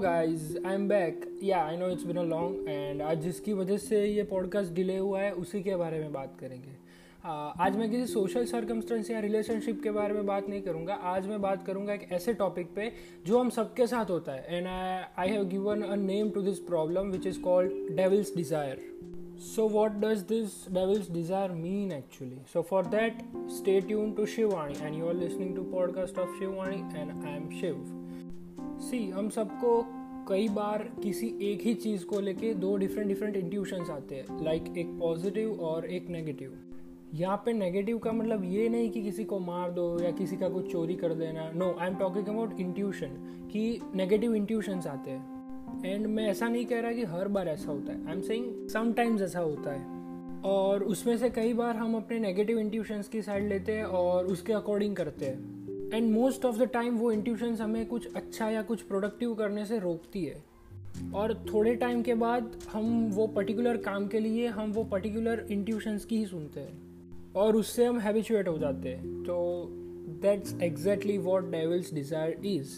Guys I am back या I know it's been a long and आज जिसकी वजह से ये पॉडकास्ट डिले हुआ है उसी के बारे में बात करेंगे। uh, आज मैं किसी सोशल सर्कमस्टेंस या रिलेशनशिप के बारे में बात नहीं करूँगा। आज मैं बात करूँगा एक ऐसे टॉपिक पे जो हम सबके साथ होता है। And I have given a name to this problem which is called devil's desire So, what does this devil's desire mean actually? So, for that, stay tuned to Shivani, and you are listening to podcast of Shivani, and I am Shiv. See हम सबको कई बार किसी एक ही चीज़ को लेके दो different different intuitions आते हैं लाइक like एक पॉजिटिव और एक नेगेटिव यहाँ पे नेगेटिव का मतलब ये नहीं कि किसी को मार दो या किसी का कुछ चोरी कर देना. No I am talking about intuition कि नेगेटिव इंट्यूशंस आते हैं. एंड मैं ऐसा नहीं कह रहा कि हर बार ऐसा होता है. आई एम सेइंग समटाइम्स ऐसा होता है. और उसमें से कई बार हम अपने नेगेटिव इंट्यूशंस की साइड लेते हैं और उसके अकॉर्डिंग करते हैं. And most of the time वो इंट्यूशंस हमें कुछ अच्छा या कुछ प्रोडक्टिव करने से रोकती है। और थोड़े टाइम के बाद हम वो पर्टिकुलर काम के लिए हम वो पर्टिकुलर इंट्यूशंस की ही सुनते हैं। और उससे हम हैबिचुएट हो जाते हैं। तो that's exactly what devil's desire is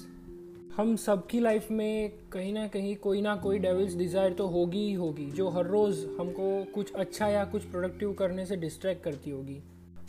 हम सबकी लाइफ में कहीं ना कहीं कोई ना कोई डेविल्स डिज़ायर तो होगी ही होगी, जो हर रोज़ हमको कुछ अच्छा या कुछ प्रोडक्टिव करने से डिस्ट्रैक्ट करती होगी।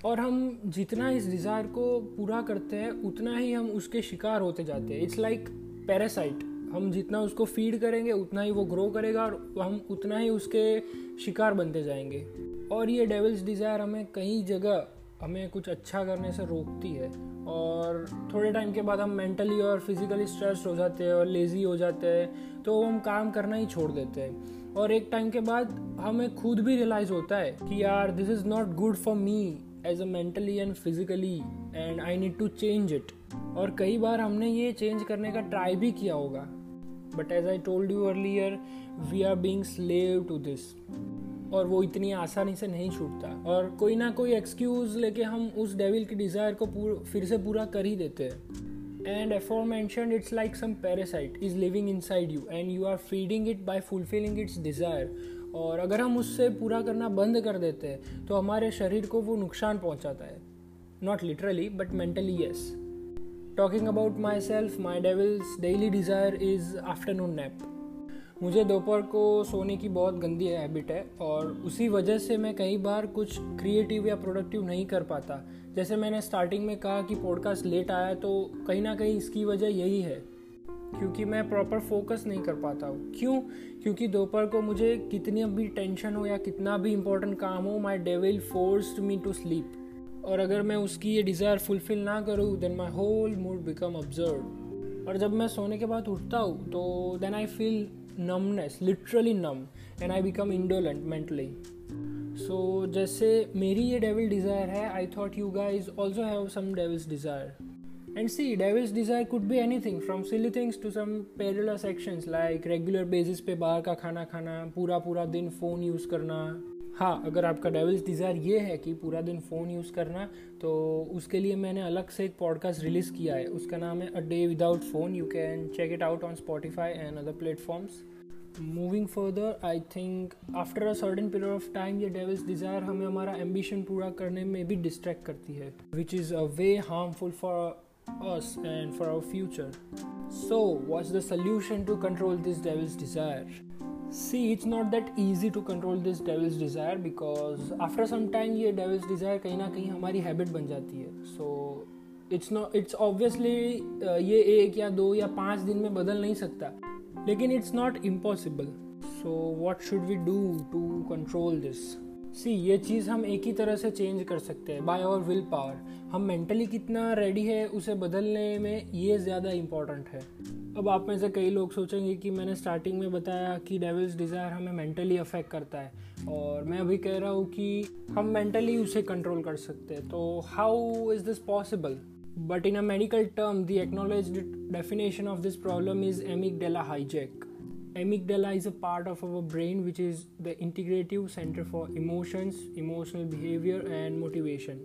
और हम जितना इस डिज़ायर को पूरा करते हैं, उतना ही हम उसके शिकार होते जाते हैं। इट्स लाइक पैरासाइट हम जितना उसको फ़ीड करेंगे, उतना ही वो ग्रो करेगा और हम उतना ही उसके शिकार बनते जाएँगे। और ये डेविल्स डिज़ायर हमें कई जगह हमें कुछ अच्छा करने से रोकती है। और थोड़े टाइम के बाद हम मेंटली और फिजिकली स्ट्रेस्ड हो जाते हैं और लेज़ी हो जाते हैं तो हम काम करना ही छोड़ देते हैं। और एक टाइम के बाद हमें खुद भी रियलाइज़ होता है कि यार this is not good for me as a mentally and physically and I need to change it और कई बार हमने ये चेंज करने का ट्राई भी किया होगा। But as I told you earlier we are being slave to this और वो इतनी आसानी से नहीं छूटता। और कोई ना कोई एक्सक्यूज लेके हम उस डेविल की डिज़ायर को फिर से पूरा कर ही देते हैं। And aforementioned it's like some parasite is living inside you and you are feeding it by fulfilling its desire और अगर हम उससे पूरा करना बंद कर देते हैं तो हमारे शरीर को वो नुकसान पहुंचाता है। Not literally but mentally yes talking about myself my devil's daily desire is afternoon nap मुझे दोपहर को सोने की बहुत गंदी हैबिट है, और उसी वजह से मैं कई बार कुछ क्रिएटिव या प्रोडक्टिव नहीं कर पाता। जैसे मैंने स्टार्टिंग में कहा कि पॉडकास्ट लेट आया तो कहीं ना कहीं इसकी वजह यही है। क्योंकि मैं प्रॉपर फोकस नहीं कर पाता हूँ। क्यों? क्योंकि दोपहर को मुझे कितनी भी टेंशन हो या कितना भी इम्पोर्टेंट काम हो my devil force me to sleep और अगर मैं उसकी ये डिज़ायर फुलफिल ना करूँ then my whole mood become observe और जब मैं सोने के बाद उठता हूँ तो then I feel numbness literally numb and I become indolent mentally so जैसे मेरी ये डेविल डिज़ायर है I thought you guys also have some devil's desire And see, devil's desire could be anything from silly things to some perilous actions like regular basis पे बाहर का खाना खाना पूरा पूरा दिन फ़ोन यूज़ करना हाँ अगर आपका डेविल्स डिज़ायर ये है कि पूरा दिन फ़ोन यूज़ करना तो उसके लिए मैंने अलग से एक पॉडकास्ट रिलीज़ किया है। उसका नाम है a day without phone you can check it out on Spotify and other platforms moving further I think after a certain period of time ये डेविल्स डिज़ायर हमें हमारा एम्बिशन पूरा करने में भी डिस्ट्रैक्ट करती है which is a way harmful for us and for our future. So, what's the solution to control this devil's desire? See, it's not that easy to control this devil's desire because after some time ये devil's desire कहीं ना कहीं हमारी habit बन जाती है. So, it's not it's obviously uh, ये एक या दो या पाँच दिन में बदल नहीं सकता लेकिन it's not impossible. So, what should we do to control this? सी ये चीज़ हम एक ही तरह से चेंज कर सकते हैं बाय और विल पावर हम मेंटली कितना रेडी है, उसे बदलने में ये ज़्यादा इंपॉर्टेंट है. अब आप में से कई लोग सोचेंगे कि मैंने स्टार्टिंग में बताया कि डेविल्स डिज़ायर हमें मेंटली अफेक्ट करता है. और मैं अभी कह रहा हूँ कि हम मेंटली उसे कंट्रोल कर सकते हैं. तो how is this possible but in a medical term the acknowledge definition of this problem is amygdala hijack amygdala is a part of our brain, which is the integrative center for emotions, emotional behavior and motivation.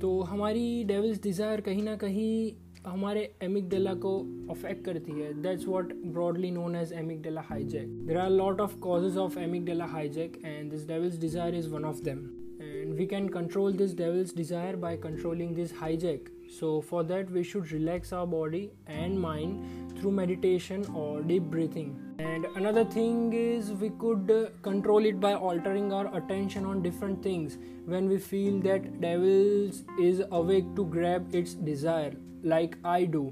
तो हमारी devil's desire कहीं ना कहीं हमारे एमिकडला को affect करती है। That's what broadly known as amygdala hijack there are lot of causes of amygdala hijack and this devil's desire is one of them and we can control this devil's desire by controlling this hijack so for that we should relax our body and mind through meditation और deep breathing And another thing is, we could uh, control it by altering our attention on different things when we feel that devils is awake to grab its desire, like I do.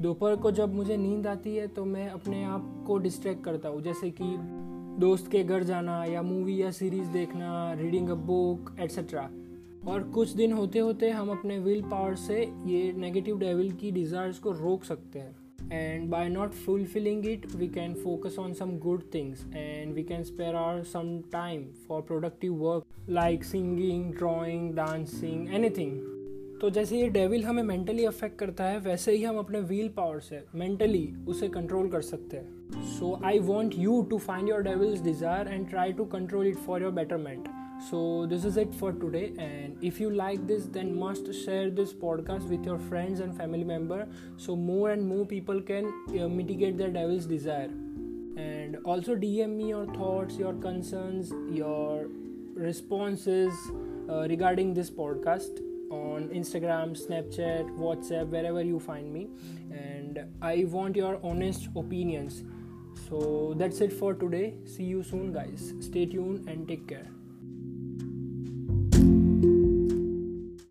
दोपहर को जब मुझे नींद आती है तो मैं अपने आप को डिस्ट्रैक्ट करता हूँ जैसे कि दोस्त के घर जाना या मूवी या सीरीज़ देखना रीडिंग अ बुक एट्सट्रा और कुछ दिन होते होते हम अपने विल पावर से ये नेगेटिव डेविल की डिज़ायर्स को रोक सकते हैं and by not fulfilling it we can focus on some good things and we can spare our some time for productive work like singing drawing dancing anything. तो जैसे ये डेविल हमें mentally affect करता है, वैसे ही हम अपने व्हील पावर से मेंटली उसे कंट्रोल कर सकते हैं। So I want you to find your devil's desire and try to control it for your betterment so this is it for today and if you like this then must share this podcast with your friends and family member so more and more people can mitigate their devil's desire and also D M me your thoughts your concerns your response regarding this podcast on Instagram, Snapchat, WhatsApp, wherever you find me. And I want your honest opinions. So that's it for today. See you soon, guys. Stay tuned and take care.